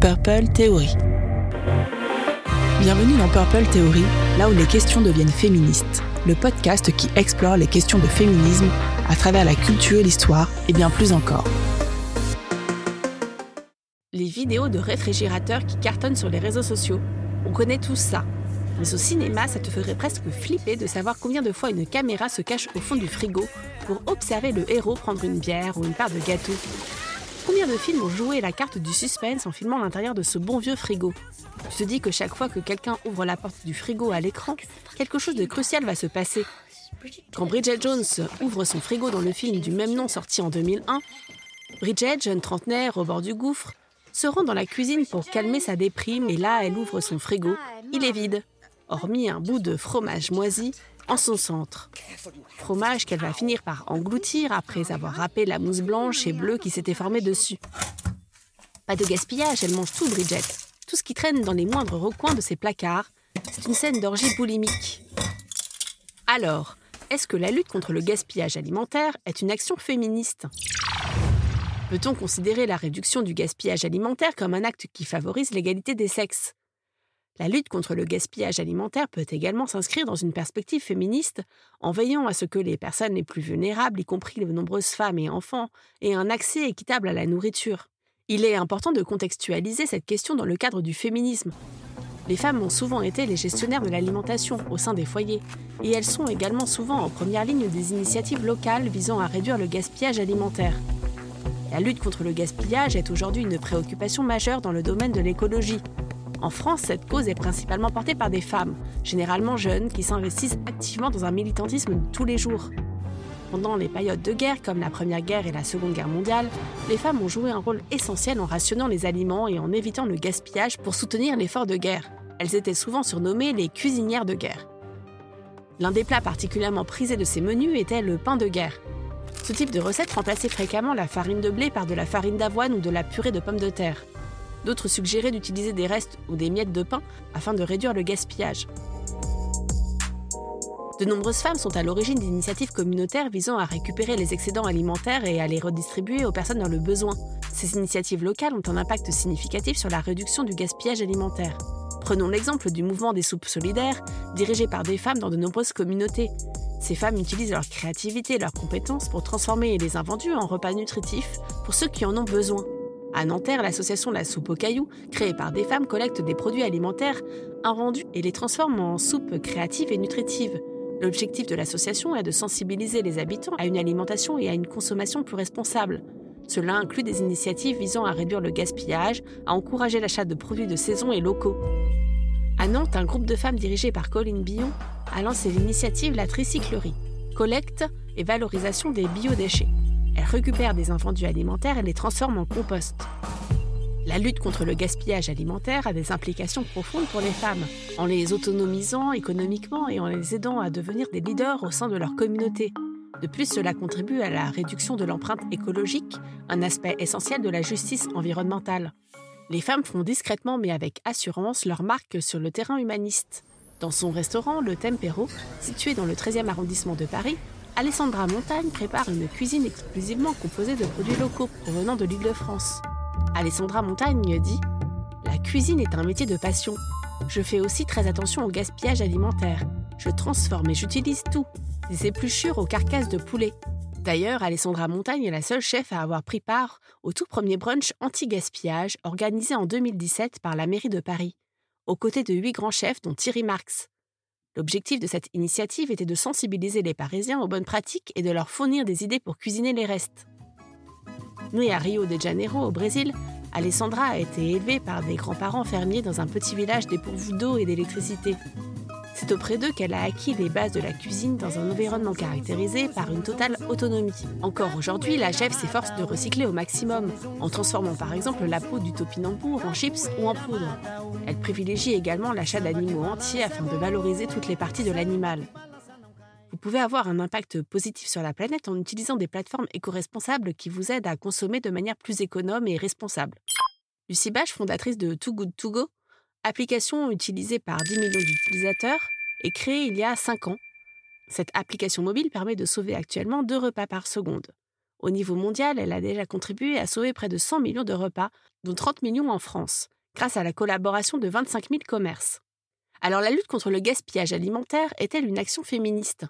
Purple Theory. Bienvenue dans Purple Theory, là où les questions deviennent féministes, le podcast qui explore les questions de féminisme à travers la culture, l'histoire et bien plus encore. Les vidéos de réfrigérateurs qui cartonnent sur les réseaux sociaux, on connaît tous ça. Mais au cinéma, ça te ferait presque flipper de savoir combien de fois une caméra se cache au fond du frigo pour observer le héros prendre une bière ou une part de gâteau. Combien de films ont joué la carte du suspense en filmant l'intérieur de ce bon vieux frigo Tu te dis que chaque fois que quelqu'un ouvre la porte du frigo à l'écran, quelque chose de crucial va se passer. Quand Bridget Jones ouvre son frigo dans le film du même nom sorti en 2001, Bridget, jeune trentenaire au bord du gouffre, se rend dans la cuisine pour calmer sa déprime et là elle ouvre son frigo. Il est vide hormis un bout de fromage moisi en son centre. Fromage qu'elle va finir par engloutir après avoir râpé la mousse blanche et bleue qui s'était formée dessus. Pas de gaspillage, elle mange tout, Bridget. Tout ce qui traîne dans les moindres recoins de ses placards. C'est une scène d'orgie boulimique. Alors, est-ce que la lutte contre le gaspillage alimentaire est une action féministe? Peut-on considérer la réduction du gaspillage alimentaire comme un acte qui favorise l'égalité des sexes? La lutte contre le gaspillage alimentaire peut également s'inscrire dans une perspective féministe en veillant à ce que les personnes les plus vulnérables, y compris les nombreuses femmes et enfants, aient un accès équitable à la nourriture. Il est important de contextualiser cette question dans le cadre du féminisme. Les femmes ont souvent été les gestionnaires de l'alimentation au sein des foyers, et elles sont également souvent en première ligne des initiatives locales visant à réduire le gaspillage alimentaire. La lutte contre le gaspillage est aujourd'hui une préoccupation majeure dans le domaine de l'écologie, en France, cette cause est principalement portée par des femmes, généralement jeunes, qui s'investissent activement dans un militantisme de tous les jours. Pendant les périodes de guerre comme la Première Guerre et la Seconde Guerre mondiale, les femmes ont joué un rôle essentiel en rationnant les aliments et en évitant le gaspillage pour soutenir l'effort de guerre. Elles étaient souvent surnommées les cuisinières de guerre. L'un des plats particulièrement prisés de ces menus était le pain de guerre. Ce type de recette remplaçait fréquemment la farine de blé par de la farine d'avoine ou de la purée de pommes de terre. D'autres suggéraient d'utiliser des restes ou des miettes de pain afin de réduire le gaspillage. De nombreuses femmes sont à l'origine d'initiatives communautaires visant à récupérer les excédents alimentaires et à les redistribuer aux personnes dans le besoin. Ces initiatives locales ont un impact significatif sur la réduction du gaspillage alimentaire. Prenons l'exemple du mouvement des soupes solidaires, dirigé par des femmes dans de nombreuses communautés. Ces femmes utilisent leur créativité et leurs compétences pour transformer les invendus en repas nutritifs pour ceux qui en ont besoin. À Nanterre, l'association La Soupe aux Cailloux, créée par des femmes, collecte des produits alimentaires invendus et les transforme en soupe créative et nutritive. L'objectif de l'association est de sensibiliser les habitants à une alimentation et à une consommation plus responsable. Cela inclut des initiatives visant à réduire le gaspillage, à encourager l'achat de produits de saison et locaux. À Nantes, un groupe de femmes dirigé par Colline Billon a lancé l'initiative La Tricyclerie, collecte et valorisation des biodéchets. Elle récupère des invendus alimentaires et les transforme en compost. La lutte contre le gaspillage alimentaire a des implications profondes pour les femmes, en les autonomisant économiquement et en les aidant à devenir des leaders au sein de leur communauté. De plus, cela contribue à la réduction de l'empreinte écologique, un aspect essentiel de la justice environnementale. Les femmes font discrètement mais avec assurance leur marque sur le terrain humaniste. Dans son restaurant, le Tempero, situé dans le 13e arrondissement de Paris, Alessandra Montagne prépare une cuisine exclusivement composée de produits locaux provenant de l'île de France. Alessandra Montagne dit La cuisine est un métier de passion. Je fais aussi très attention au gaspillage alimentaire. Je transforme et j'utilise tout, des épluchures aux carcasses de poulet. D'ailleurs, Alessandra Montagne est la seule chef à avoir pris part au tout premier brunch anti-gaspillage organisé en 2017 par la mairie de Paris, aux côtés de huit grands chefs dont Thierry Marx. L'objectif de cette initiative était de sensibiliser les Parisiens aux bonnes pratiques et de leur fournir des idées pour cuisiner les restes. Née à Rio de Janeiro, au Brésil, Alessandra a été élevée par des grands-parents fermiers dans un petit village dépourvu d'eau et d'électricité. C'est auprès d'eux qu'elle a acquis les bases de la cuisine dans un environnement caractérisé par une totale autonomie. Encore aujourd'hui, la chef s'efforce de recycler au maximum, en transformant par exemple la peau du topinambour en chips ou en poudre. Elle privilégie également l'achat d'animaux entiers afin de valoriser toutes les parties de l'animal. Vous pouvez avoir un impact positif sur la planète en utilisant des plateformes éco-responsables qui vous aident à consommer de manière plus économe et responsable. Lucie Bache, fondatrice de Too Good To Go, application utilisée par 10 millions d'utilisateurs, est créée il y a 5 ans. Cette application mobile permet de sauver actuellement 2 repas par seconde. Au niveau mondial, elle a déjà contribué à sauver près de 100 millions de repas, dont 30 millions en France, grâce à la collaboration de 25 000 commerces. Alors la lutte contre le gaspillage alimentaire est-elle une action féministe?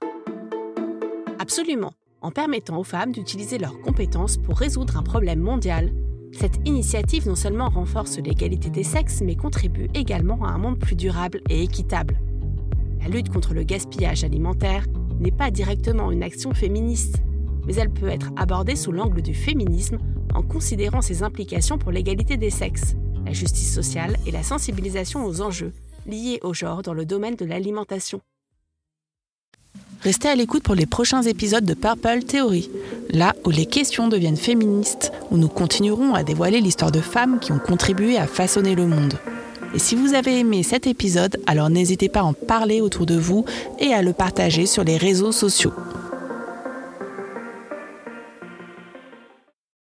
Absolument, en permettant aux femmes d'utiliser leurs compétences pour résoudre un problème mondial. Cette initiative non seulement renforce l'égalité des sexes, mais contribue également à un monde plus durable et équitable. La lutte contre le gaspillage alimentaire n'est pas directement une action féministe, mais elle peut être abordée sous l'angle du féminisme en considérant ses implications pour l'égalité des sexes, la justice sociale et la sensibilisation aux enjeux liés au genre dans le domaine de l'alimentation. Restez à l'écoute pour les prochains épisodes de Purple Theory, là où les questions deviennent féministes, où nous continuerons à dévoiler l'histoire de femmes qui ont contribué à façonner le monde. Et si vous avez aimé cet épisode, alors n'hésitez pas à en parler autour de vous et à le partager sur les réseaux sociaux.